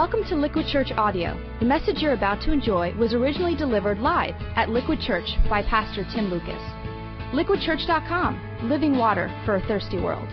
Welcome to Liquid Church Audio. The message you're about to enjoy was originally delivered live at Liquid Church by Pastor Tim Lucas. LiquidChurch.com, living water for a thirsty world.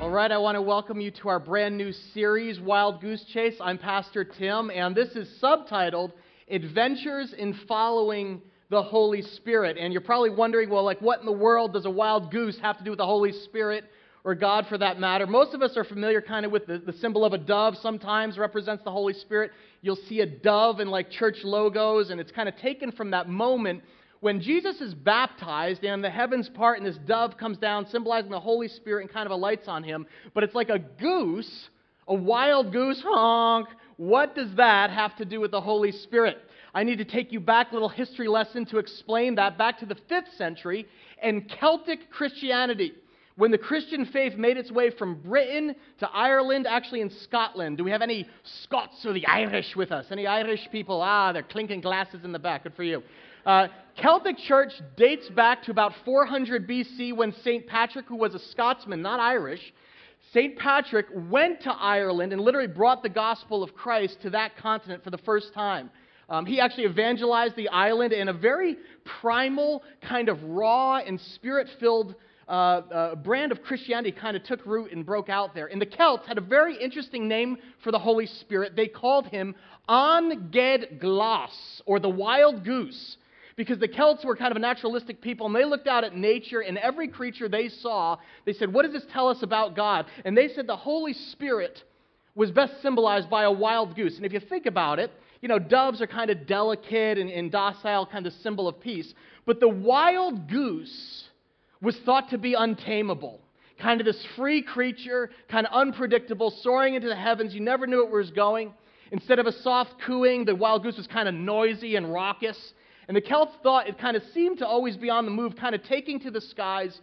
All right, I want to welcome you to our brand new series, Wild Goose Chase. I'm Pastor Tim, and this is subtitled Adventures in Following the Holy Spirit. And you're probably wondering, well, like, what in the world does a wild goose have to do with the Holy Spirit? Or God for that matter. Most of us are familiar kind of with the, the symbol of a dove, sometimes represents the Holy Spirit. You'll see a dove in like church logos, and it's kind of taken from that moment when Jesus is baptized and the heavens part and this dove comes down, symbolizing the Holy Spirit and kind of alights on him. But it's like a goose, a wild goose honk. What does that have to do with the Holy Spirit? I need to take you back a little history lesson to explain that back to the 5th century and Celtic Christianity when the Christian faith made its way from Britain to Ireland, actually in Scotland. Do we have any Scots or the Irish with us? Any Irish people? Ah, they're clinking glasses in the back. Good for you. Uh, Celtic church dates back to about 400 BC when St. Patrick, who was a Scotsman, not Irish, St. Patrick went to Ireland and literally brought the gospel of Christ to that continent for the first time. Um, he actually evangelized the island in a very primal, kind of raw and spirit filled uh, uh, brand of Christianity kind of took root and broke out there. And the Celts had a very interesting name for the Holy Spirit. They called him An Ged Glas, or the wild goose, because the Celts were kind of a naturalistic people, and they looked out at nature, and every creature they saw, they said, What does this tell us about God? And they said the Holy Spirit was best symbolized by a wild goose. And if you think about it, you know, doves are kind of delicate and, and docile, kind of symbol of peace. But the wild goose was thought to be untamable. Kind of this free creature, kind of unpredictable, soaring into the heavens. You never knew it was going. Instead of a soft cooing, the wild goose was kind of noisy and raucous. And the Celts thought it kind of seemed to always be on the move, kind of taking to the skies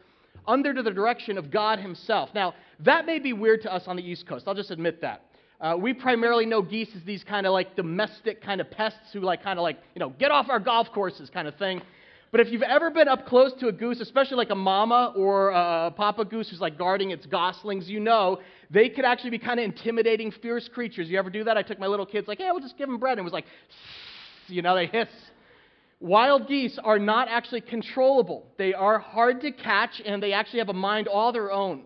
under the direction of God Himself. Now, that may be weird to us on the East Coast. I'll just admit that. Uh, we primarily know geese as these kind of like domestic kind of pests who like kind of like, you know, get off our golf courses kind of thing. But if you've ever been up close to a goose, especially like a mama or a papa goose who's like guarding its goslings, you know they could actually be kind of intimidating, fierce creatures. You ever do that? I took my little kids, like, hey, we'll just give them bread. And it was like, you know, they hiss. Wild geese are not actually controllable. They are hard to catch, and they actually have a mind all their own.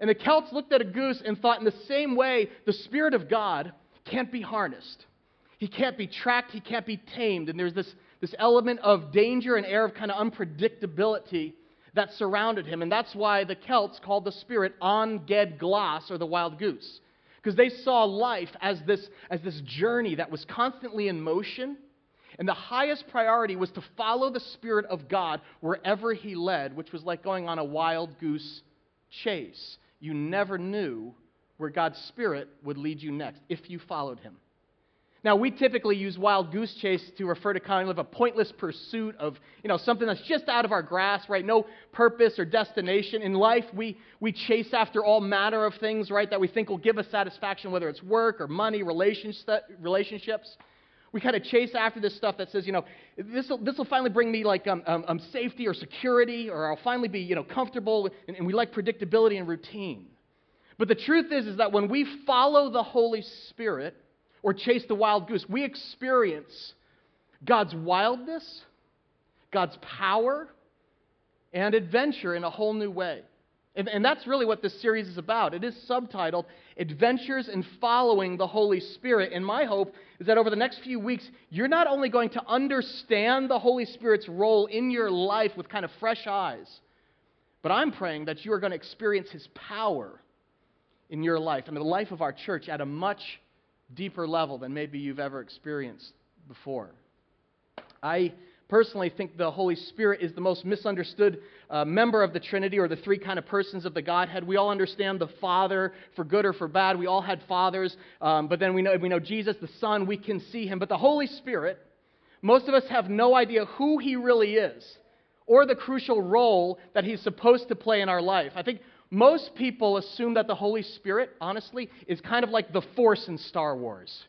And the Celts looked at a goose and thought, in the same way, the Spirit of God can't be harnessed. He can't be tracked, he can't be tamed. And there's this this element of danger and air of kind of unpredictability that surrounded him. And that's why the Celts called the spirit An Ged Glas, or the wild goose. Because they saw life as this, as this journey that was constantly in motion. And the highest priority was to follow the Spirit of God wherever He led, which was like going on a wild goose chase. You never knew where God's Spirit would lead you next if you followed Him. Now, we typically use wild goose chase to refer to kind of a pointless pursuit of, you know, something that's just out of our grasp, right? No purpose or destination. In life, we, we chase after all manner of things, right, that we think will give us satisfaction, whether it's work or money, relationships. We kind of chase after this stuff that says, you know, this will finally bring me like um, um, um, safety or security, or I'll finally be, you know, comfortable, and, and we like predictability and routine. But the truth is, is that when we follow the Holy Spirit, or chase the wild goose. We experience God's wildness, God's power, and adventure in a whole new way. And, and, that's really what this series is about. It is subtitled Adventures in Following the Holy Spirit. And my hope is that over the next few weeks, you're not only going to understand the Holy Spirit's role in your life with kind of fresh eyes, but I'm praying that you are going to experience His power in your life and the life of our church at a much deeper level than maybe you've ever experienced before. I personally think the Holy Spirit is the most misunderstood uh, member of the Trinity or the three kind of persons of the Godhead. We all understand the Father for good or for bad. We all had fathers, um, but then we know, we know Jesus, the Son, we can see him. But the Holy Spirit, most of us have no idea who he really is or the crucial role that he's supposed to play in our life. I think most people assume that the Holy Spirit, honestly, is kind of like the Force in Star Wars.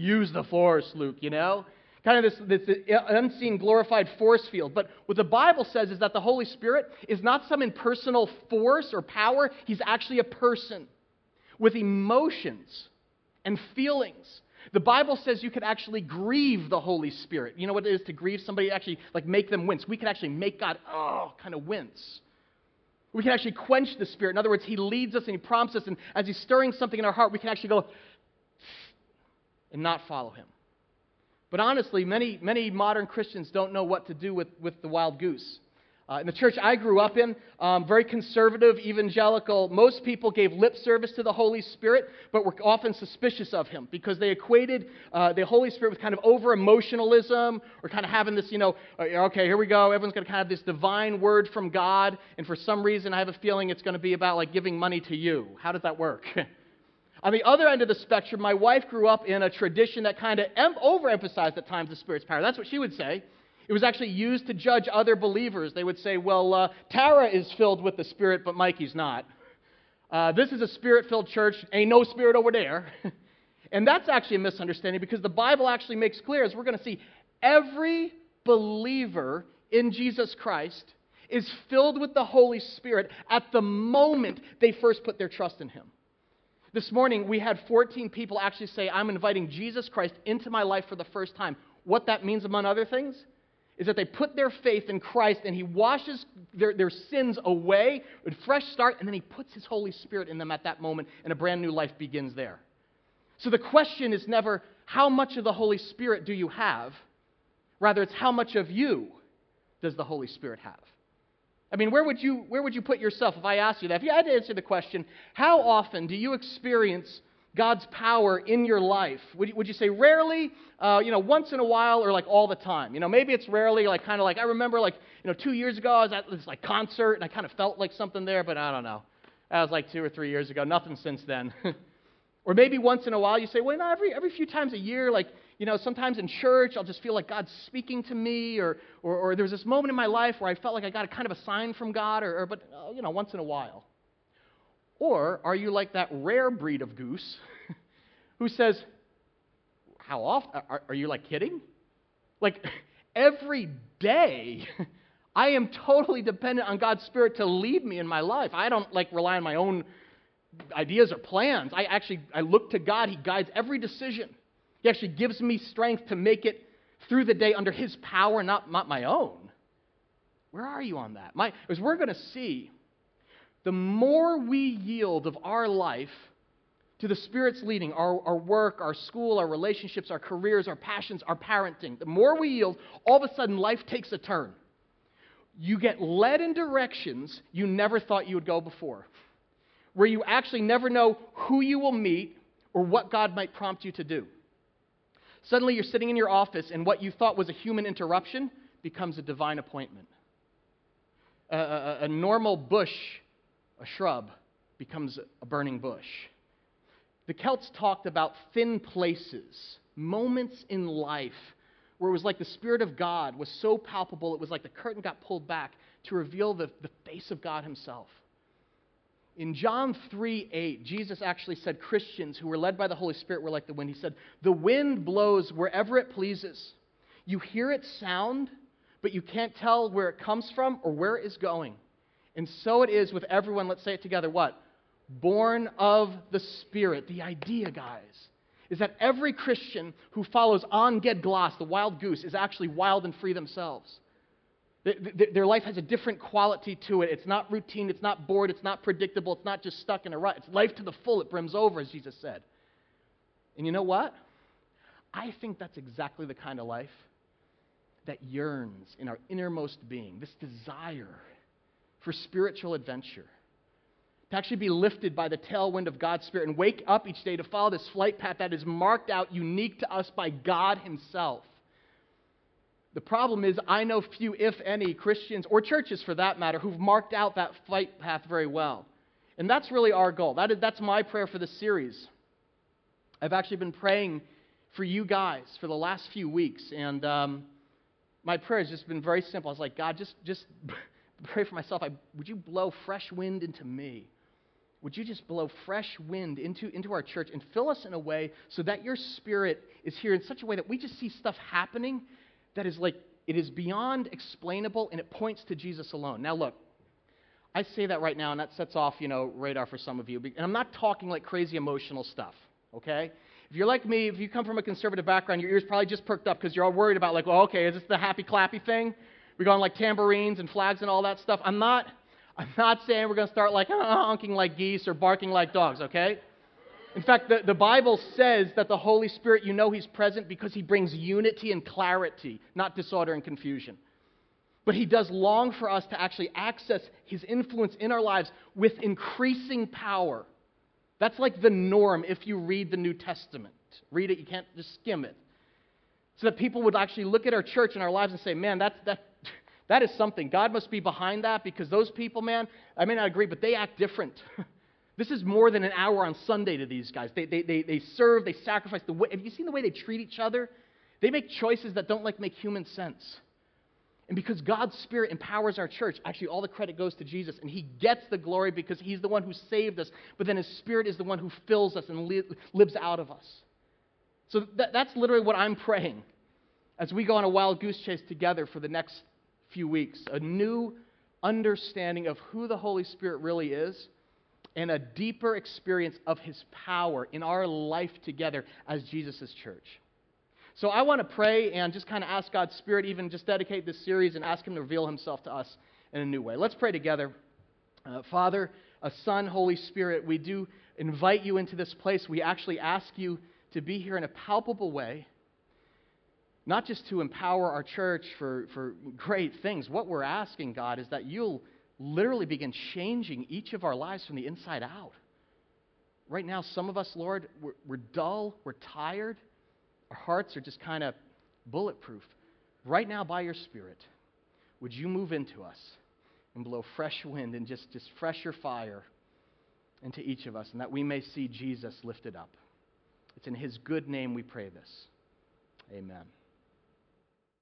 Use the Force, Luke, you know? Kind of this, this unseen, glorified force field. But what the Bible says is that the Holy Spirit is not some impersonal force or power, He's actually a person. with emotions and feelings. The Bible says you can actually grieve the Holy Spirit. You know what it is to grieve somebody? Actually, like make them wince. We can actually make God, oh, kind of wince. We can actually quench the Spirit. In other words, He leads us and He prompts us, and as He's stirring something in our heart, we can actually go and not follow Him. But honestly, many, many modern Christians don't know what to do with, with the wild goose. Uh, in the church I grew up in, um, very conservative, evangelical, most people gave lip service to the Holy Spirit, but were often suspicious of him because they equated uh, the Holy Spirit with kind of over emotionalism or kind of having this, you know, uh, okay, here we go, everyone's going to kind of have this divine word from God, and for some reason I have a feeling it's going to be about like giving money to you. How does that work? On the other end of the spectrum, my wife grew up in a tradition that kind of em- overemphasized at times the Spirit's power. That's what she would say. It was actually used to judge other believers. They would say, well, uh, Tara is filled with the Spirit, but Mikey's not. Uh, this is a spirit filled church. Ain't no spirit over there. and that's actually a misunderstanding because the Bible actually makes clear, as we're going to see, every believer in Jesus Christ is filled with the Holy Spirit at the moment they first put their trust in Him. This morning, we had 14 people actually say, I'm inviting Jesus Christ into my life for the first time. What that means, among other things, is that they put their faith in Christ and He washes their, their sins away, a fresh start, and then He puts His Holy Spirit in them at that moment, and a brand new life begins there. So the question is never, how much of the Holy Spirit do you have? Rather, it's how much of you does the Holy Spirit have? I mean, where would you, where would you put yourself if I asked you that? If you had to answer the question, how often do you experience God's power in your life? Would you, would you say rarely, uh, you know, once in a while, or like all the time? You know, maybe it's rarely, like kind of like I remember, like you know, two years ago I was at this like concert and I kind of felt like something there, but I don't know. That was like two or three years ago. Nothing since then. or maybe once in a while you say, well, not every every few times a year, like you know, sometimes in church I'll just feel like God's speaking to me, or or, or there was this moment in my life where I felt like I got a kind of a sign from God, or, or but uh, you know, once in a while. Or are you like that rare breed of goose who says, How often? Are, are you like kidding? Like every day, I am totally dependent on God's Spirit to lead me in my life. I don't like rely on my own ideas or plans. I actually I look to God. He guides every decision. He actually gives me strength to make it through the day under His power, not, not my own. Where are you on that? My, as we're going to see, the more we yield of our life to the Spirit's leading, our, our work, our school, our relationships, our careers, our passions, our parenting, the more we yield, all of a sudden life takes a turn. You get led in directions you never thought you would go before, where you actually never know who you will meet or what God might prompt you to do. Suddenly you're sitting in your office, and what you thought was a human interruption becomes a divine appointment. A, a, a normal bush a shrub becomes a burning bush. The Celts talked about thin places, moments in life where it was like the Spirit of God was so palpable, it was like the curtain got pulled back to reveal the, the face of God Himself. In John 3 8, Jesus actually said Christians who were led by the Holy Spirit were like the wind. He said, The wind blows wherever it pleases. You hear its sound, but you can't tell where it comes from or where it is going. And so it is with everyone, let's say it together, what? Born of the Spirit. The idea, guys, is that every Christian who follows An Ged Glas, the wild goose, is actually wild and free themselves. Their life has a different quality to it. It's not routine, it's not bored, it's not predictable, it's not just stuck in a rut. It's life to the full, it brims over, as Jesus said. And you know what? I think that's exactly the kind of life that yearns in our innermost being, this desire for spiritual adventure. To actually be lifted by the tailwind of God's Spirit and wake up each day to follow this flight path that is marked out unique to us by God Himself. The problem is, I know few, if any, Christians or churches for that matter, who've marked out that flight path very well. And that's really our goal. That is, that's my prayer for this series. I've actually been praying for you guys for the last few weeks, and um, my prayer has just been very simple. I was like, God, just, just pray for myself. I, would you blow fresh wind into me? Would you just blow fresh wind into, into our church and fill us in a way so that your spirit is here in such a way that we just see stuff happening that is like, it is beyond explainable and it points to Jesus alone. Now, look, I say that right now, and that sets off, you know, radar for some of you. And I'm not talking like crazy emotional stuff, okay? If you're like me, if you come from a conservative background, your ears probably just perked up because you're all worried about, like, well, okay, is this the happy clappy thing? We're going like tambourines and flags and all that stuff. I'm not, I'm not saying we're going to start like honking like geese or barking like dogs, okay? In fact, the, the Bible says that the Holy Spirit, you know He's present because He brings unity and clarity, not disorder and confusion. But He does long for us to actually access His influence in our lives with increasing power. That's like the norm if you read the New Testament. Read it, you can't just skim it. So that people would actually look at our church and our lives and say, man, that's, that, that is something. God must be behind that because those people, man, I may not agree, but they act different. this is more than an hour on Sunday to these guys. They, they, they, they serve, they sacrifice. The way, have you seen the way they treat each other? They make choices that don't like make human sense. And because God's Spirit empowers our church, actually, all the credit goes to Jesus, and He gets the glory because He's the one who saved us, but then His Spirit is the one who fills us and li- lives out of us. So that, that's literally what I'm praying as we go on a wild goose chase together for the next few weeks a new understanding of who the Holy Spirit really is and a deeper experience of His power in our life together as Jesus' church. So I want to pray and just kind of ask God's Spirit, even just dedicate this series and ask Him to reveal Himself to us in a new way. Let's pray together. Uh, Father, a Son, Holy Spirit, we do invite you into this place. We actually ask you to be here in a palpable way, not just to empower our church for, for great things. What we're asking, God, is that you'll literally begin changing each of our lives from the inside out. Right now, some of us, Lord, we're, we're dull, we're tired. Our hearts are just kind of bulletproof. Right now, by your Spirit, would you move into us and blow fresh wind and just, just fresher fire into each of us, and that we may see Jesus lifted up? It's in his good name we pray this. Amen.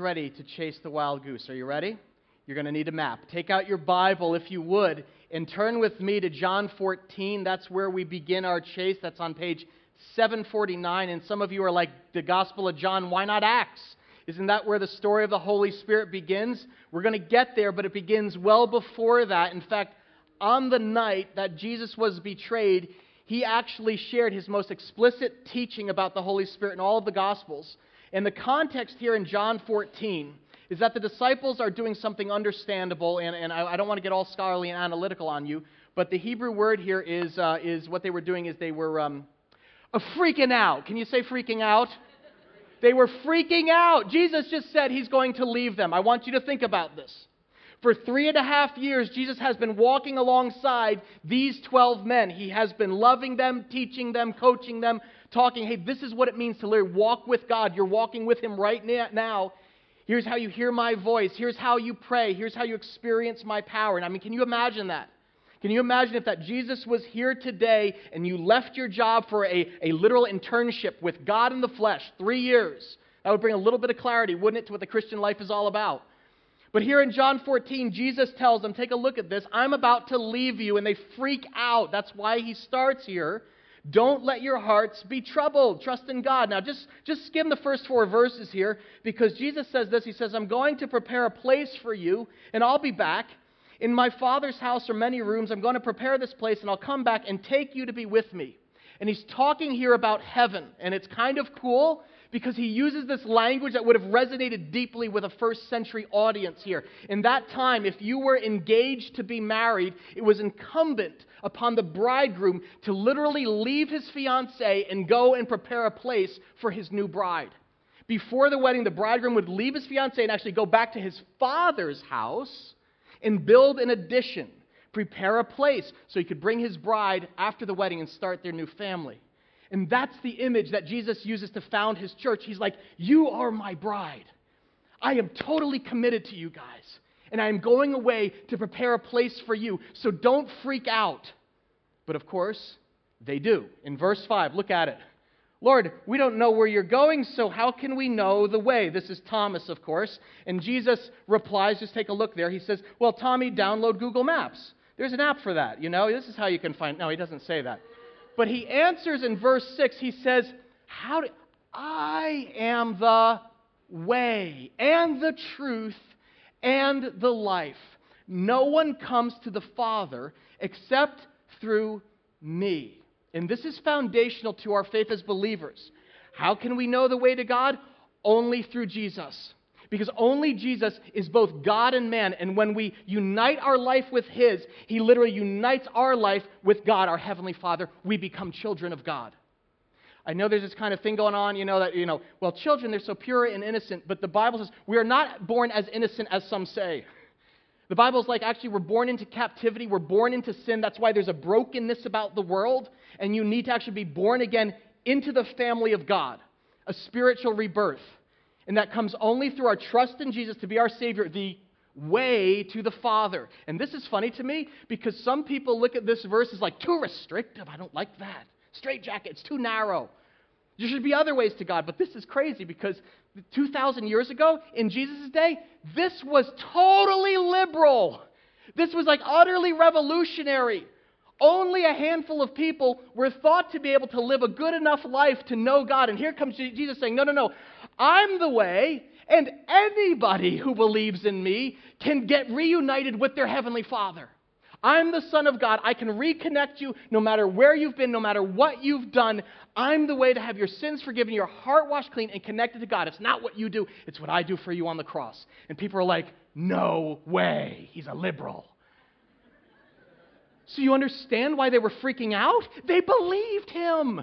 ready to chase the wild goose? Are you ready? you're going to need a map. Take out your Bible, if you would, and turn with me to John 14. That's where we begin our chase. That's on page 749. And some of you are like, the Gospel of John, why not Acts? Isn't that where the story of the Holy Spirit begins? We're going to get there, but it begins well before that. In fact, on the night that Jesus was betrayed, he actually shared his most explicit teaching about the Holy Spirit in all of the Gospels. And the context here in John 14 is that the disciples are doing something understandable, and, and I, I don't want to get all scholarly and analytical on you, but the Hebrew word here is, uh, is what they were doing is they were um, freaking out. Can you say freaking out? They were freaking out. Jesus just said he's going to leave them. I want you to think about this. For three and a half years, Jesus has been walking alongside these 12 men. He has been loving them, teaching them, coaching them, talking, hey, this is what it means to literally walk with God. You're walking with Him right now. Here's how you hear my voice. Here's how you pray. Here's how you experience my power. And I mean, can you imagine that? Can you imagine if that Jesus was here today and you left your job for a, a literal internship with God in the flesh, three years? That would bring a little bit of clarity, wouldn't it, to what the Christian life is all about? But here in John 14, Jesus tells them, Take a look at this. I'm about to leave you. And they freak out. That's why he starts here. Don't let your hearts be troubled. Trust in God. Now, just, just skim the first four verses here because Jesus says this. He says, I'm going to prepare a place for you, and I'll be back. In my Father's house are many rooms. I'm going to prepare this place, and I'll come back and take you to be with me. And he's talking here about heaven, and it's kind of cool because he uses this language that would have resonated deeply with a first century audience here. In that time, if you were engaged to be married, it was incumbent upon the bridegroom to literally leave his fiancee and go and prepare a place for his new bride. Before the wedding, the bridegroom would leave his fiancee and actually go back to his father's house and build an addition, prepare a place so he could bring his bride after the wedding and start their new family. And that's the image that Jesus uses to found his church. He's like, You are my bride. I am totally committed to you guys. And I am going away to prepare a place for you. So don't freak out. But of course, they do. In verse 5, look at it. Lord, we don't know where you're going, so how can we know the way? This is Thomas, of course. And Jesus replies, just take a look there. He says, Well, Tommy, download Google Maps. There's an app for that. You know, this is how you can find. No, he doesn't say that. But he answers in verse 6, he says, How do, I am the way and the truth and the life. No one comes to the Father except through me. And this is foundational to our faith as believers. How can we know the way to God? Only through Jesus. Because only Jesus is both God and man. And when we unite our life with His, He literally unites our life with God, our Heavenly Father. We become children of God. I know there's this kind of thing going on, you know, that, you know, well, children, they're so pure and innocent, but the Bible says we are not born as innocent as some say. The Bible's like, actually, we're born into captivity, we're born into sin. That's why there's a brokenness about the world, and you need to actually be born again into the family of God, a spiritual rebirth. And that comes only through our trust in Jesus to be our Savior, the way to the Father. And this is funny to me because some people look at this verse as like too restrictive. I don't like that. Straight jacket, it's too narrow. There should be other ways to God. But this is crazy because 2,000 years ago, in Jesus' day, this was totally liberal. This was like utterly revolutionary. Only a handful of people were thought to be able to live a good enough life to know God. And here comes Jesus saying, No, no, no. I'm the way, and anybody who believes in me can get reunited with their Heavenly Father. I'm the Son of God. I can reconnect you no matter where you've been, no matter what you've done. I'm the way to have your sins forgiven, your heart washed clean, and connected to God. It's not what you do, it's what I do for you on the cross. And people are like, no way. He's a liberal. So you understand why they were freaking out? They believed him.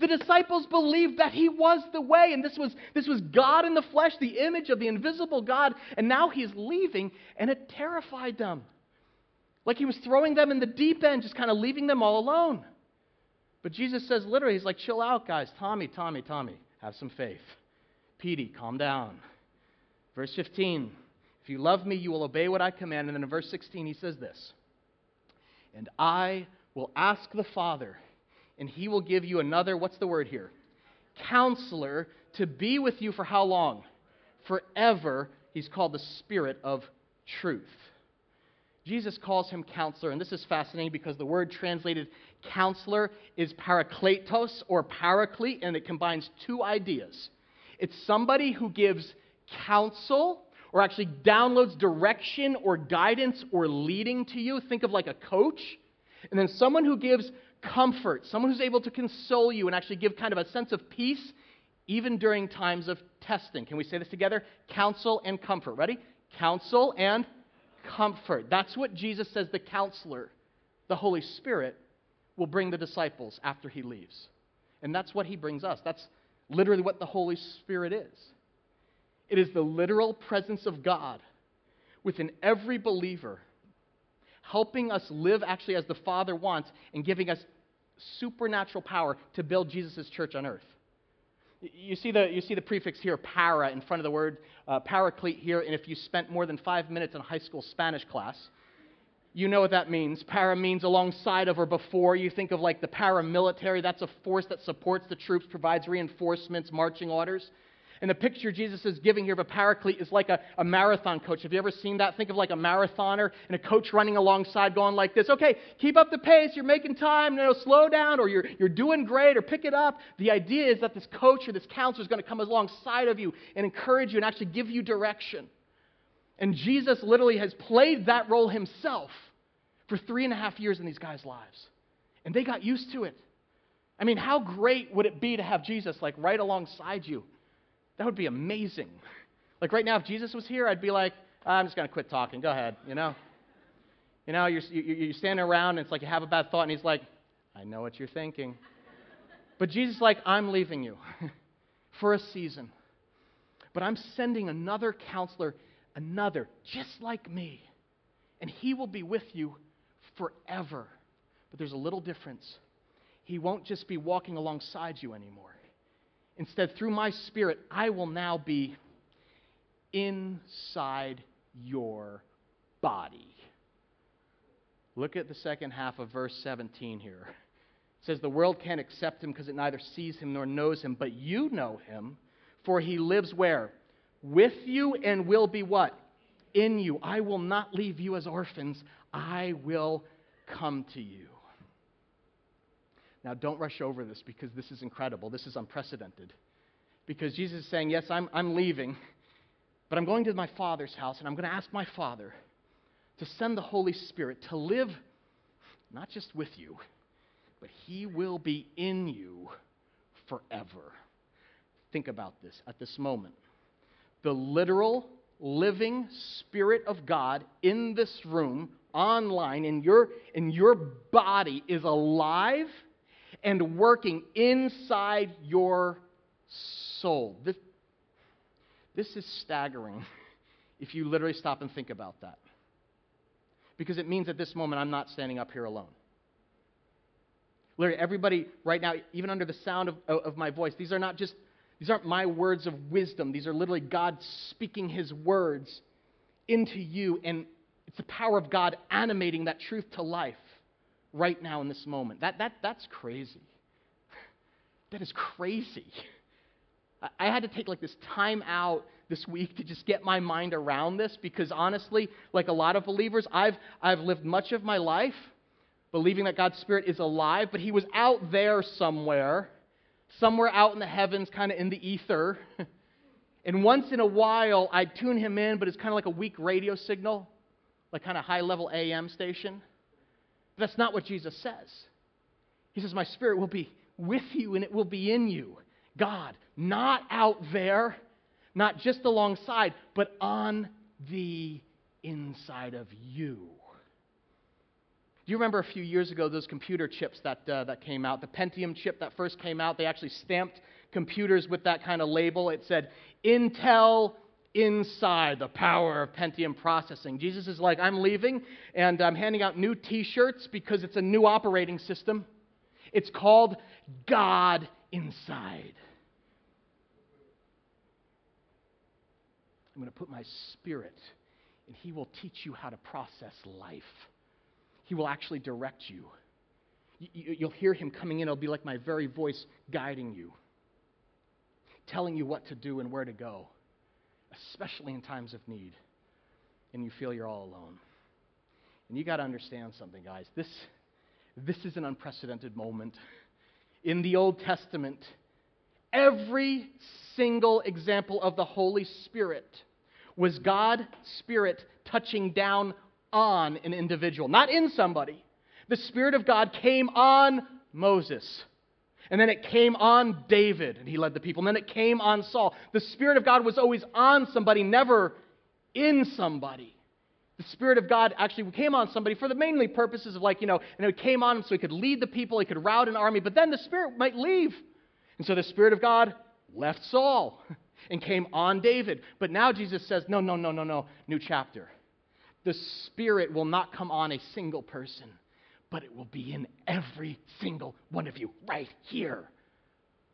The disciples believed that he was the way, and this was, this was God in the flesh, the image of the invisible God, and now he's leaving, and it terrified them. Like he was throwing them in the deep end, just kind of leaving them all alone. But Jesus says literally, he's like, chill out, guys. Tommy, Tommy, Tommy, have some faith. Petey, calm down. Verse 15, if you love me, you will obey what I command. And then in verse 16, he says this And I will ask the Father and he will give you another, what's the word here? Counselor to be with you for how long? Forever. He's called the Spirit of truth. Jesus calls him counselor, and this is fascinating because the word translated counselor is parakletos or paraclete, and it combines two ideas. It's somebody who gives counsel or actually downloads direction or guidance or leading to you. Think of like a coach. And then someone who gives comfort, someone who's able to console you and actually give kind of a sense of peace even during times of testing. Can we say this together? Counsel and comfort. Ready? Counsel and comfort. That's what Jesus says the counselor, the Holy Spirit, will bring the disciples after he leaves. And that's what he brings us. That's literally what the Holy Spirit is. It is the literal presence of God within every believer, helping us live actually as the Father wants and giving us supernatural power to build Jesus' church on earth. You see, the, you see the prefix here, para, in front of the word uh, paraclete here, and if you spent more than five minutes in high school Spanish class, you know what that means. Para means alongside of or before. You think of like the paramilitary, that's a force that supports the troops, provides reinforcements, marching orders. And the picture Jesus is giving here of a paraclete is like a, a, marathon coach. Have you ever seen that? Think of like a marathoner and a coach running alongside going like this. Okay, keep up the pace. You're making time. Know, slow down or you're, you're doing great or pick it up. The idea is that this coach or this counselor is going to come alongside of you and encourage you and actually give you direction. And Jesus literally has played that role himself for three and a half years in these guys' lives. And they got used to it. I mean, how great would it be to have Jesus like right alongside you? That would be amazing. Like right now, if Jesus was here, I'd be like, I'm just going to quit talking. Go ahead, you know? You know, you're, you're standing around and it's like you have a bad thought, and he's like, I know what you're thinking. But Jesus is like, I'm leaving you for a season. But I'm sending another counselor, another, just like me. And he will be with you forever. But there's a little difference. He won't just be walking alongside you anymore. Instead, through my spirit, I will now be inside your body. Look at the second half of verse 17 here. It says, The world can't accept him because it neither sees him nor knows him, but you know him, for he lives where? With you and will be what? In you. I will not leave you as orphans, I will come to you. Now, don't rush over this because this is incredible. This is unprecedented. Because Jesus is saying, Yes, I'm, I'm leaving, but I'm going to my Father's house, and I'm going to ask my Father to send the Holy Spirit to live not just with you, but He will be in you forever. Think about this at this moment. The literal, living Spirit of God in this room, online, in your, in your body, is alive and working inside your soul. This, this is staggering if you literally stop and think about that. Because it means at this moment I'm not standing up here alone. Literally, everybody right now, even under the sound of, of my voice, these are not just, these aren't my words of wisdom. These are literally God speaking his words into you. And it's the power of God animating that truth to life right now in this moment. That, that, that's crazy. That is crazy. I had to take like this time out this week to just get my mind around this because honestly, like a lot of believers, I've, I've lived much of my life believing that God's Spirit is alive, but He was out there somewhere, somewhere out in the heavens, kind of in the ether. and once in a while, I'd tune Him in, but it's kind of like a weak radio signal, like kind of high level AM station. That's not what Jesus says. He says, My spirit will be with you and it will be in you. God, not out there, not just alongside, but on the inside of you. Do you remember a few years ago those computer chips that, uh, that came out? The Pentium chip that first came out, they actually stamped computers with that kind of label. It said Intel inside the power of Pentium processing. Jesus is like, I'm leaving and I'm handing out new t shirts because it's a new operating system. It's called God inside. I'm going to put my spirit, and He will teach you how to process life. He will actually direct you. You'll hear Him coming in. It'll be like my very voice guiding you, telling you what to do and where to go especially in times of need. and you feel you're all alone. And you got to understand something, guys. This, this is an unprecedented moment. In the Old Testament, every single example of the Holy Spirit was God Spirit touching down on an individual, not in somebody. The Spirit of God came on Moses. And then it came on David, and he led the people. And then it came on Saul. The Spirit of God was always on somebody, never in somebody. The Spirit of God actually came on somebody for the mainly purposes of, like, you know, and it came on him so he could lead the people, he could rout an army, but then the Spirit might leave. And so the Spirit of God left Saul and came on David. But now Jesus says, no, no, no, no, no, new chapter. The Spirit will not come on a single person but it will be in every single one of you right here.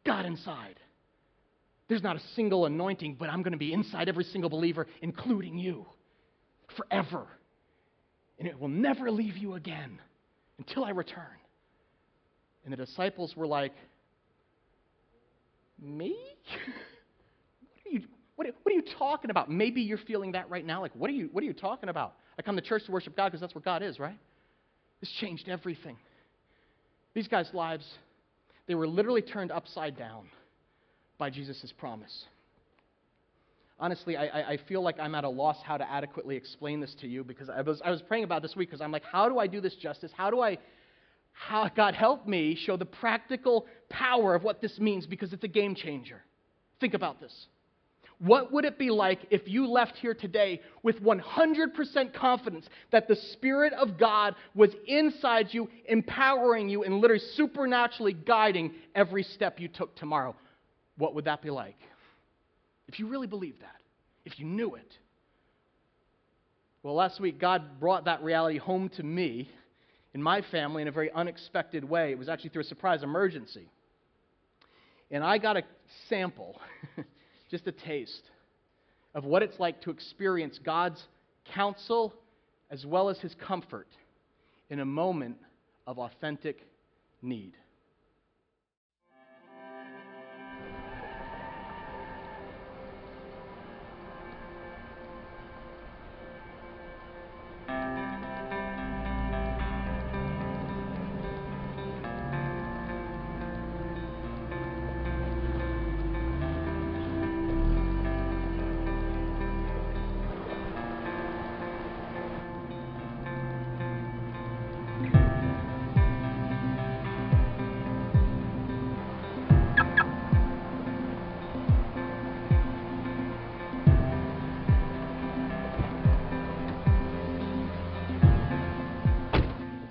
God inside. There's not a single anointing, but I'm going to be inside every single believer, including you, forever. And it will never leave you again until I return. And the disciples were like, Me? what, are you, what, what are you talking about? Maybe you're feeling that right now. Like, what are you, what are you talking about? I come to church to worship God because that's where God is, right? This changed everything. These guys' lives, they were literally turned upside down by Jesus' promise. Honestly, I, I feel like I'm at a loss how to adequately explain this to you because I was, I was praying about this week because I'm like, how do I do this justice? How do I, how, God help me show the practical power of what this means because it's a game changer. Think about this. What would it be like if you left here today with 100% confidence that the Spirit of God was inside you, empowering you, and literally supernaturally guiding every step you took tomorrow? What would that be like? If you really believed that, if you knew it. Well, last week, God brought that reality home to me in my family in a very unexpected way. It was actually through a surprise emergency. And I got a sample. just a taste of what it's like to experience God's counsel as well as his comfort in a moment of authentic need.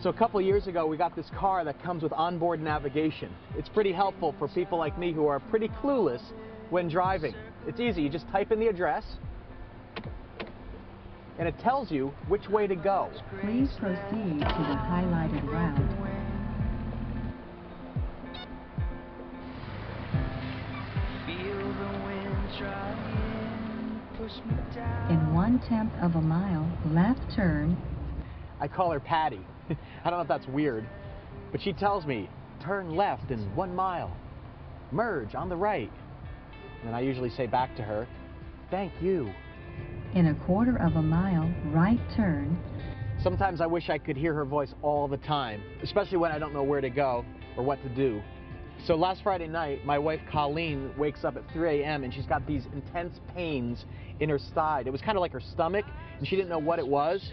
So a couple years ago, we got this car that comes with onboard navigation. It's pretty helpful for people like me who are pretty clueless when driving. It's easy. You just type in the address, and it tells you which way to go. Please proceed to the highlighted route. In one tenth of a mile, left turn. I call her Patty. I don't know if that's weird, but she tells me, turn left in one mile, merge on the right. And I usually say back to her, thank you. In a quarter of a mile, right turn. Sometimes I wish I could hear her voice all the time, especially when I don't know where to go or what to do. So last Friday night, my wife Colleen wakes up at 3 a.m. and she's got these intense pains in her side. It was kind of like her stomach, and she didn't know what it was.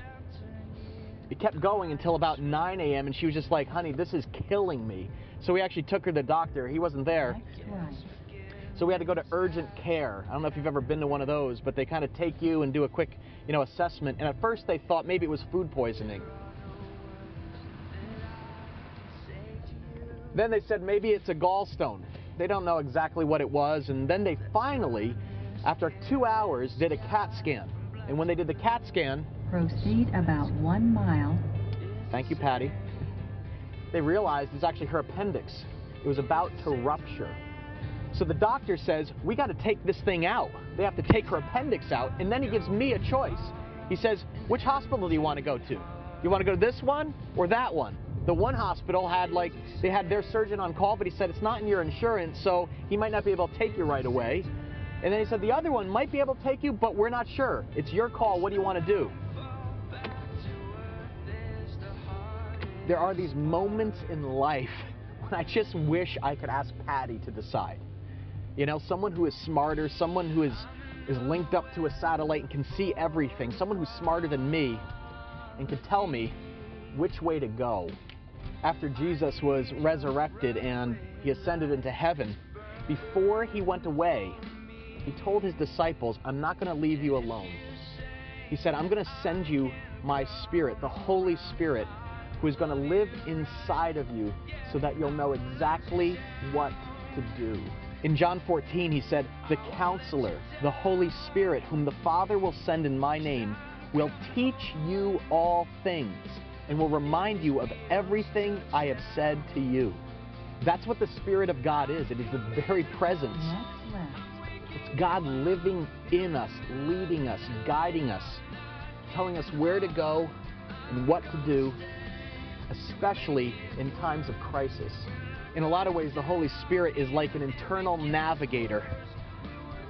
It kept going until about 9 a.m. and she was just like, honey, this is killing me. So we actually took her to the doctor. He wasn't there. So we had to go to urgent care. I don't know if you've ever been to one of those, but they kind of take you and do a quick, you know, assessment. And at first they thought maybe it was food poisoning. Then they said maybe it's a gallstone. They don't know exactly what it was. And then they finally, after two hours, did a CAT scan. And when they did the CAT scan, Proceed about one mile. Thank you, Patty. They realized it's actually her appendix. It was about to rupture. So the doctor says, we got to take this thing out. They have to take her appendix out, and then he gives me a choice. He says, which hospital do you want to go to? You want to go to this one or that one? The one hospital had like, they had their surgeon on call, but he said it's not in your insurance, so he might not be able to take you right away. And then he said the other one might be able to take you, but we're not sure. It's your call. What do you want to do? There are these moments in life when I just wish I could ask Patty to decide. You know, someone who is smarter, someone who is, is linked up to a satellite and can see everything, someone who's smarter than me and can tell me which way to go. After Jesus was resurrected and he ascended into heaven, before he went away, he told his disciples, I'm not going to leave you alone. He said, I'm going to send you my Spirit, the Holy Spirit, who is going to live inside of you so that you'll know exactly what to do. In John 14, he said, The counselor, the Holy Spirit, whom the Father will send in my name, will teach you all things and will remind you of everything I have said to you. That's what the Spirit of God is. It is the very presence. It's God living in us, leading us, guiding us, telling us where to go and what to do, especially in times of crisis. In a lot of ways, the Holy Spirit is like an internal navigator.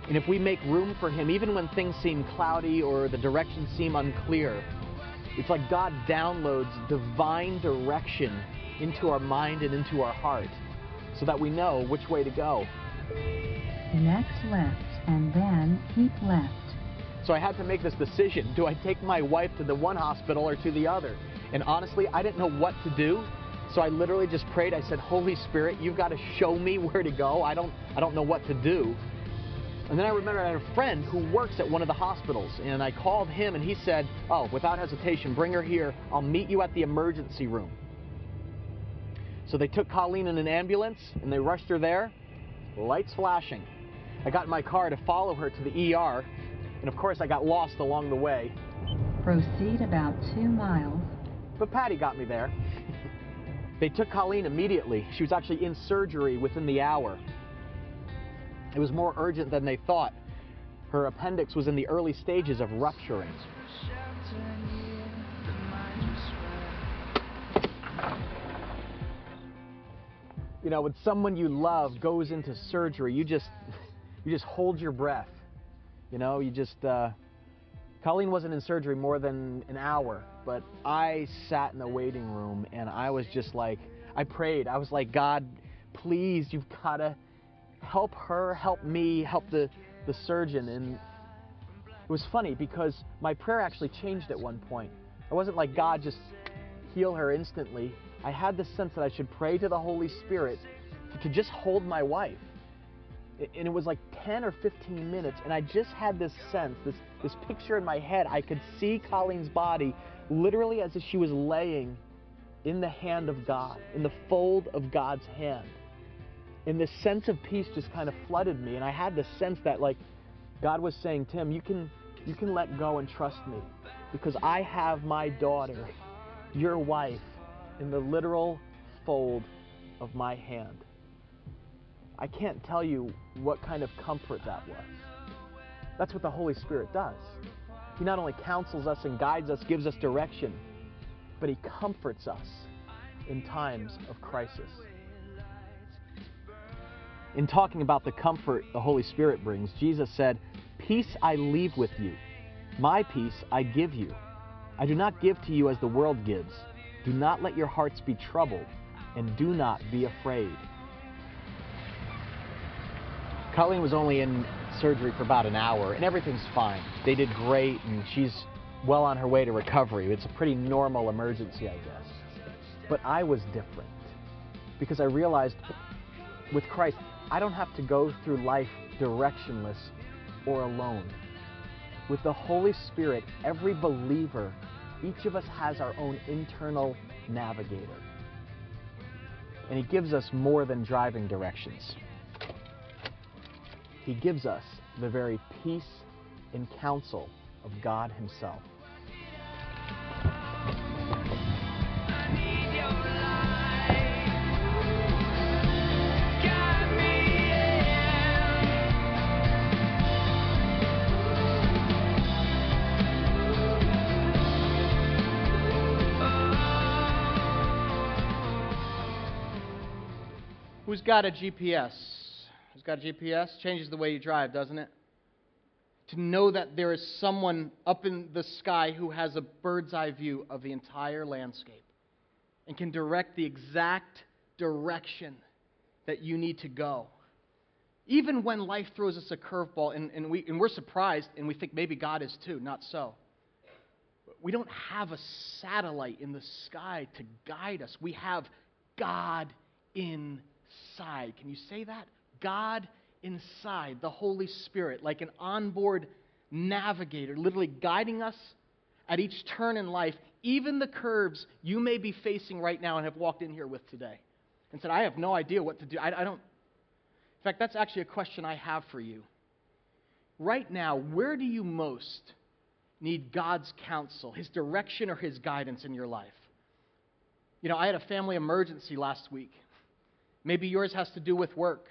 And if we make room for Him, even when things seem cloudy or the directions seem unclear, it's like God downloads divine direction into our mind and into our heart so that we know which way to go. Next left, and then keep left. So I had to make this decision. Do I take my wife to the one hospital or to the other? And honestly, I didn't know what to do. So I literally just prayed. I said, Holy Spirit, you've got to show me where to go. I don't, I don't know what to do. And then I remember I had a friend who works at one of the hospitals, and I called him, and he said, Oh, without hesitation, bring her here. I'll meet you at the emergency room. So they took Colleen in an ambulance, and they rushed her there, lights flashing. I got in my car to follow her to the ER, and of course, I got lost along the way. Proceed about two miles. But Patty got me there. they took Colleen immediately. She was actually in surgery within the hour. It was more urgent than they thought. Her appendix was in the early stages of rupturing. You know, when someone you love goes into surgery, you just you just hold your breath. You know, you just uh, Colleen wasn't in surgery more than an hour, but I sat in the waiting room and I was just like, I prayed. I was like, God, please, you've got to help her, help me, help the, the surgeon. And it was funny because my prayer actually changed at one point. I wasn't like, God, just heal her instantly. I had the sense that I should pray to the Holy Spirit to just hold my wife and it was like 10 or 15 minutes and i just had this sense this this picture in my head i could see colleen's body literally as if she was laying in the hand of god in the fold of god's hand and this sense of peace just kind of flooded me and i had the sense that like god was saying tim you can you can let go and trust me because i have my daughter your wife in the literal fold of my hand I can't tell you what kind of comfort that was. That's what the Holy Spirit does. He not only counsels us and guides us, gives us direction, but He comforts us in times of crisis. In talking about the comfort the Holy Spirit brings, Jesus said, Peace I leave with you, my peace I give you. I do not give to you as the world gives. Do not let your hearts be troubled, and do not be afraid. Colleen was only in surgery for about an hour, and everything's fine. They did great, and she's well on her way to recovery. It's a pretty normal emergency, I guess. But I was different because I realized with Christ, I don't have to go through life directionless or alone. With the Holy Spirit, every believer, each of us has our own internal navigator. And He gives us more than driving directions. He gives us the very peace and counsel of God Himself. Who's got a GPS? Who's got GPS? Changes the way you drive, doesn't it? To know that there is someone up in the sky who has a bird's eye view of the entire landscape. and can direct the exact direction that you need to go. Even when life throws us a curveball and, and, we, and we're surprised and we think maybe God is too, not so. We don't have a satellite in the sky to guide us. We have God inside. Can you say that? God inside, the Holy Spirit, like an onboard navigator, literally guiding us at each turn in life, even the curves you may be facing right now and have walked in here with today. And said, I have no idea what to do. I, I don't. In fact, that's actually a question I have for you. Right now, where do you most need God's counsel, His direction, or His guidance in your life? You know, I had a family emergency last week. Maybe yours has to do with work.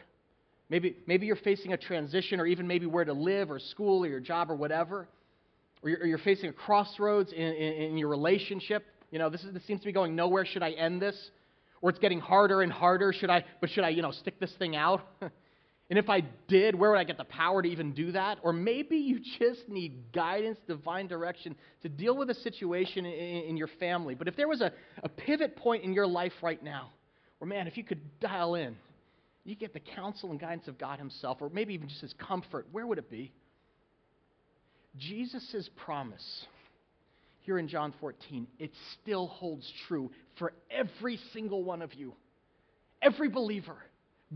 Maybe, maybe you're facing a transition, or even maybe where to live, or school, or your job, or whatever. Or you're, or you're facing a crossroads in, in, in, your relationship. You know, this, is, this seems to be going nowhere. Should I end this? Or it's getting harder and harder. Should I, but should I, you know, stick this thing out? and if I did, where would I get the power to even do that? Or maybe you just need guidance, divine direction to deal with a situation in, in your family. But if there was a, a pivot point in your life right now, or man, if you could dial in, you get the counsel and guidance of God Himself, or maybe even just His comfort, where would it be? Jesus' promise here in John 14, it still holds true for every single one of you. Every believer,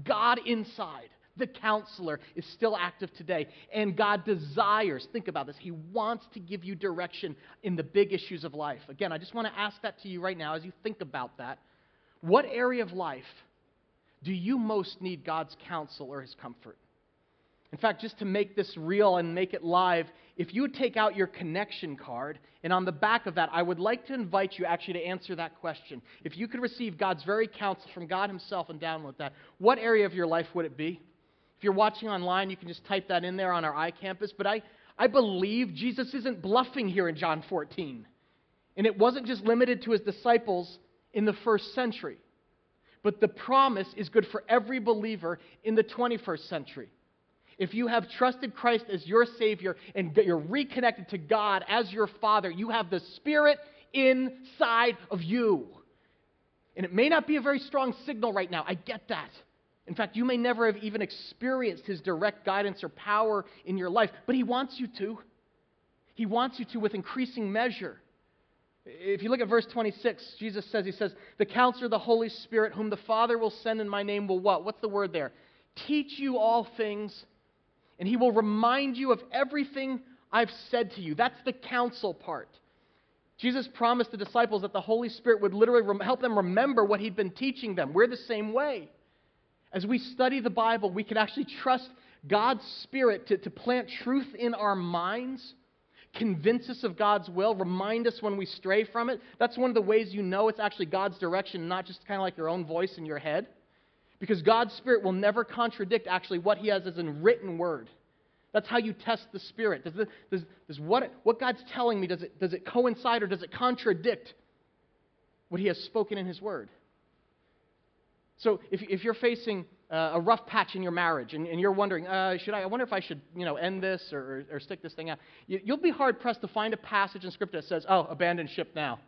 God inside, the counselor, is still active today. And God desires, think about this, He wants to give you direction in the big issues of life. Again, I just want to ask that to you right now as you think about that. What area of life do you most need God's counsel or His comfort? In fact, just to make this real and make it live, if you would take out your connection card, and on the back of that, I would like to invite you actually to answer that question. If you could receive God's very counsel from God Himself and download that, what area of your life would it be? If you're watching online, you can just type that in there on our iCampus. But I, I believe Jesus isn't bluffing here in John 14. And it wasn't just limited to His disciples in the first century. But the promise is good for every believer in the 21st century. If you have trusted Christ as your Savior and you're reconnected to God as your Father, you have the Spirit inside of you. And it may not be a very strong signal right now. I get that. In fact, you may never have even experienced His direct guidance or power in your life, but He wants you to. He wants you to with increasing measure. If you look at verse 26, Jesus says, He says, The counselor, the Holy Spirit, whom the Father will send in my name, will what? What's the word there? Teach you all things, and He will remind you of everything I've said to you. That's the counsel part. Jesus promised the disciples that the Holy Spirit would literally help them remember what He'd been teaching them. We're the same way. As we study the Bible, we can actually trust God's Spirit to, to plant truth in our minds convince us of God's will, remind us when we stray from it. That's one of the ways you know it's actually God's direction, not just kind of like your own voice in your head. Because God's Spirit will never contradict actually what He has as a written word. That's how you test the Spirit. Does, the, does, does what, what God's telling me, does it, does it coincide or does it contradict what He has spoken in His word? So if, if you're facing uh, a rough patch in your marriage and, and you're wondering, uh, should I, I wonder if I should, you know, end this or, or, or stick this thing out, you, will be hard pressed to find a passage in Scripture that says, oh, abandon ship now.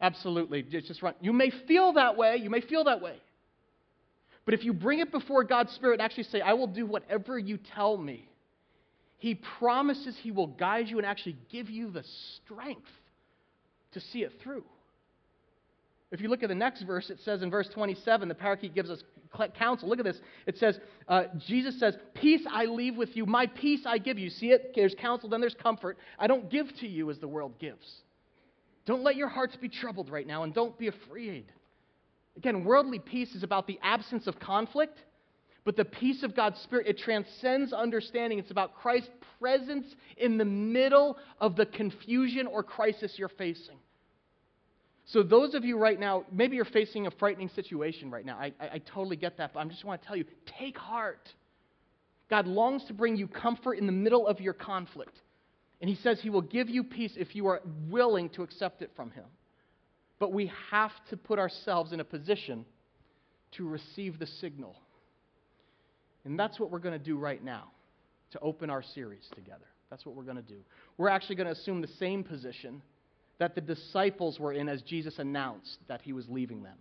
Absolutely, just, run. You may feel that way. You may feel that way. But if you bring it before God's Spirit and actually say, I will do whatever you tell me, He promises He will guide you and actually give you the strength to see it through. If you look at the next verse, it says in verse 27, the Paraclete gives us counsel. Look at this. It says, uh, Jesus says, Peace I leave with you, my peace I give you. See it? There's counsel, then there's comfort. I don't give to you as the world gives. Don't let your hearts be troubled right now, and don't be afraid. Again, worldly peace is about the absence of conflict, but the peace of God's Spirit, it transcends understanding. It's about Christ's presence in the middle of the confusion or crisis you're facing. So, those of you right now, maybe you're facing a frightening situation right now. I, I, I totally get that, but I just want to tell you take heart. God longs to bring you comfort in the middle of your conflict. And He says He will give you peace if you are willing to accept it from Him. But we have to put ourselves in a position to receive the signal. And that's what we're going to do right now to open our series together. That's what we're going to do. We're actually going to assume the same position that the disciples were in as Jesus announced that he was leaving them.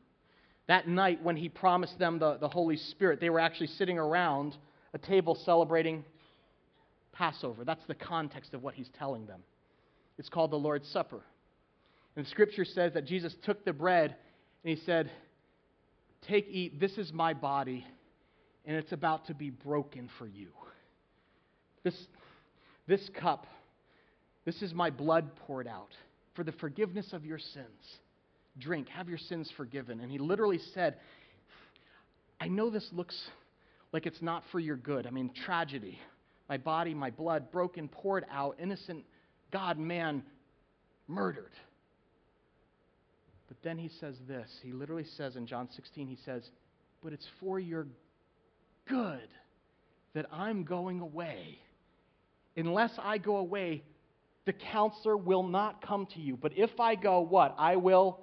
That night, when he promised them the, the Holy Spirit, they were actually sitting around a table celebrating Passover. That's the context of what he's telling them. It's called the Lord's Supper. And Scripture says that Jesus took the bread and he said, Take, eat, this is my body, and it's about to be broken for you. This, this cup, this is my blood poured out for the forgiveness of your sins. Drink, have your sins forgiven. And he literally said, I know this looks like it's not for your good. I mean, tragedy. My body, my blood broken, poured out, innocent God, man, murdered. But then he says this. He literally says in John 16, he says, But it's for your good that I'm going away. Unless I go away, the counselor will not come to you. But if I go, what? I will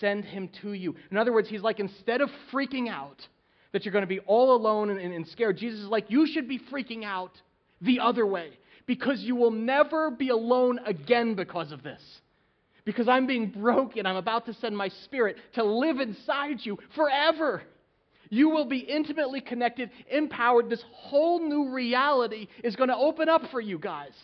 send him to you. In other words, he's like, instead of freaking out that you're going to be all alone and, and, and scared, Jesus is like, you should be freaking out the other way because you will never be alone again because of this. Because I'm being broken, I'm about to send my spirit to live inside you forever. You will be intimately connected, empowered. This whole new reality is going to open up for you guys.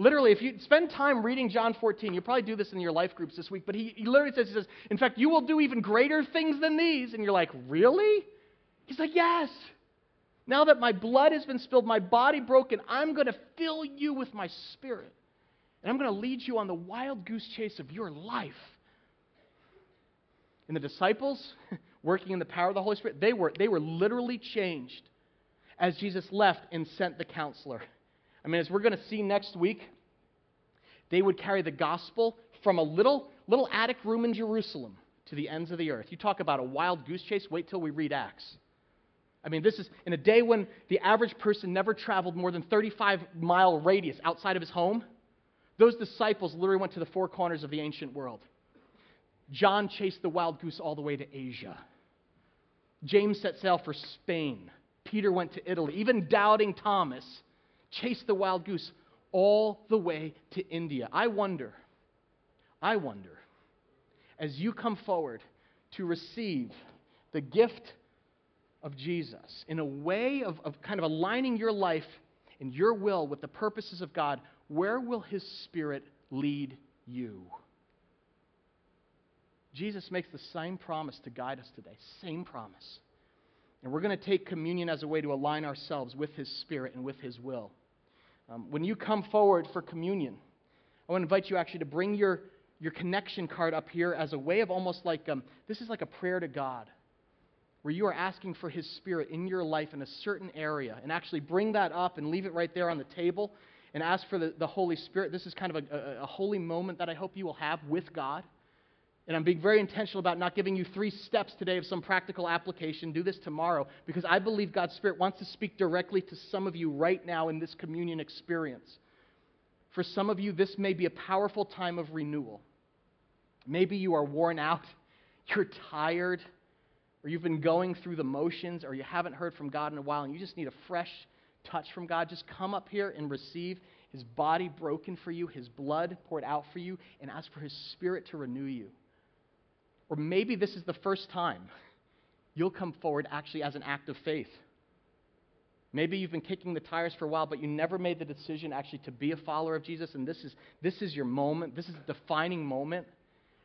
Literally, if you spend time reading John 14, you'll probably do this in your life groups this week, but he, he literally says, he says, in fact, you will do even greater things than these. And you're like, really? He's like, yes. Now that my blood has been spilled, my body broken, I'm going to fill you with my spirit. And I'm going to lead you on the wild goose chase of your life. And the disciples, working in the power of the Holy Spirit, they were, they were literally changed as Jesus left and sent the counselor. I mean, as we're going to see next week, they would carry the gospel from a little, little attic room in Jerusalem to the ends of the earth. You talk about a wild goose chase, wait till we read Acts. I mean, this is in a day when the average person never traveled more than 35 mile radius outside of his home. Those disciples literally went to the four corners of the ancient world. John chased the wild goose all the way to Asia. James set sail for Spain. Peter went to Italy. Even doubting Thomas chase the wild goose all the way to India. I wonder, I wonder, as you come forward to receive the gift of Jesus in a way of, of kind of aligning your life and your will with the purposes of God, where will His Spirit lead you? Jesus makes the same promise to guide us today. Same promise. And we're going to take communion as a way to align ourselves with His Spirit and with His will. Um, when you come forward for communion, I want to invite you actually to bring your, your connection card up here as a way of almost like um, this is like a prayer to God, where you are asking for His Spirit in your life in a certain area. And actually bring that up and leave it right there on the table and ask for the, the Holy Spirit. This is kind of a, a, a holy moment that I hope you will have with God. And I'm being very intentional about not giving you three steps today of some practical application. Do this tomorrow because I believe God's Spirit wants to speak directly to some of you right now in this communion experience. For some of you, this may be a powerful time of renewal. Maybe you are worn out, you're tired, or you've been going through the motions, or you haven't heard from God in a while and you just need a fresh touch from God. Just come up here and receive His body broken for you, His blood poured out for you, and ask for His Spirit to renew you. Or maybe this is the first time you'll come forward actually as an act of faith. Maybe you've been kicking the tires for a while, but you never made the decision actually to be a follower of Jesus, and this is, this is your moment. This is a defining moment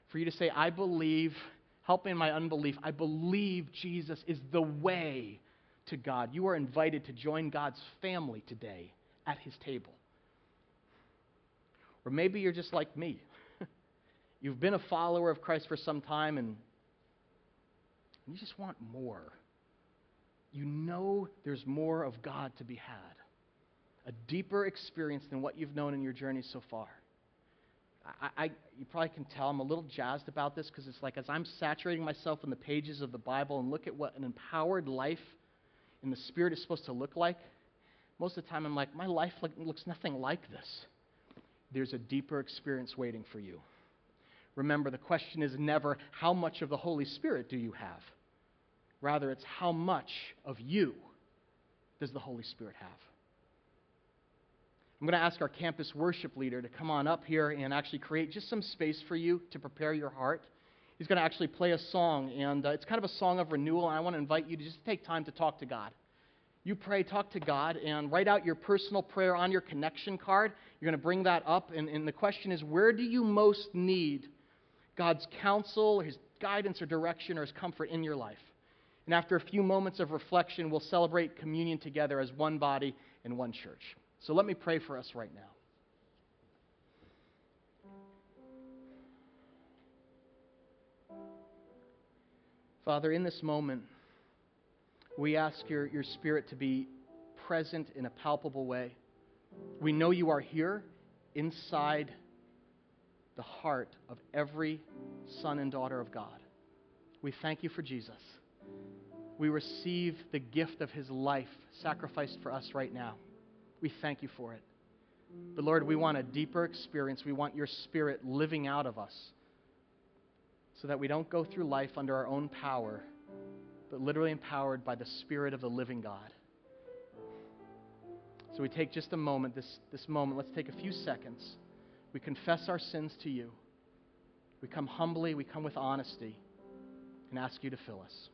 for you to say, I believe, help me in my unbelief, I believe Jesus is the way to God. You are invited to join God's family today at his table. Or maybe you're just like me. You've been a follower of Christ for some time and you just want more. You know there's more of God to be had, a deeper experience than what you've known in your journey so far. I, I, you probably can tell I'm a little jazzed about this because it's like as I'm saturating myself in the pages of the Bible and look at what an empowered life in the Spirit is supposed to look like, most of the time I'm like, my life looks nothing like this. There's a deeper experience waiting for you. Remember, the question is never how much of the Holy Spirit do you have? Rather, it's how much of you does the Holy Spirit have? I'm going to ask our campus worship leader to come on up here and actually create just some space for you to prepare your heart. He's going to actually play a song, and uh, it's kind of a song of renewal, and I want to invite you to just take time to talk to God. You pray, talk to God, and write out your personal prayer on your connection card. You're going to bring that up, and, and the question is where do you most need God's counsel, or His guidance, or direction, or His comfort in your life? And after a few moments of reflection, we'll celebrate communion together as one body and one church. So let me pray for us right now. Father, in this moment, we ask your, your Spirit to be present in a palpable way. We know you are here inside the heart of every son and daughter of God. We thank you for Jesus. We receive the gift of his life sacrificed for us right now. We thank you for it. But Lord, we want a deeper experience. We want your spirit living out of us so that we don't go through life under our own power, but literally empowered by the spirit of the living God. So we take just a moment, this, this moment, let's take a few seconds. We confess our sins to you. We come humbly, we come with honesty, and ask you to fill us.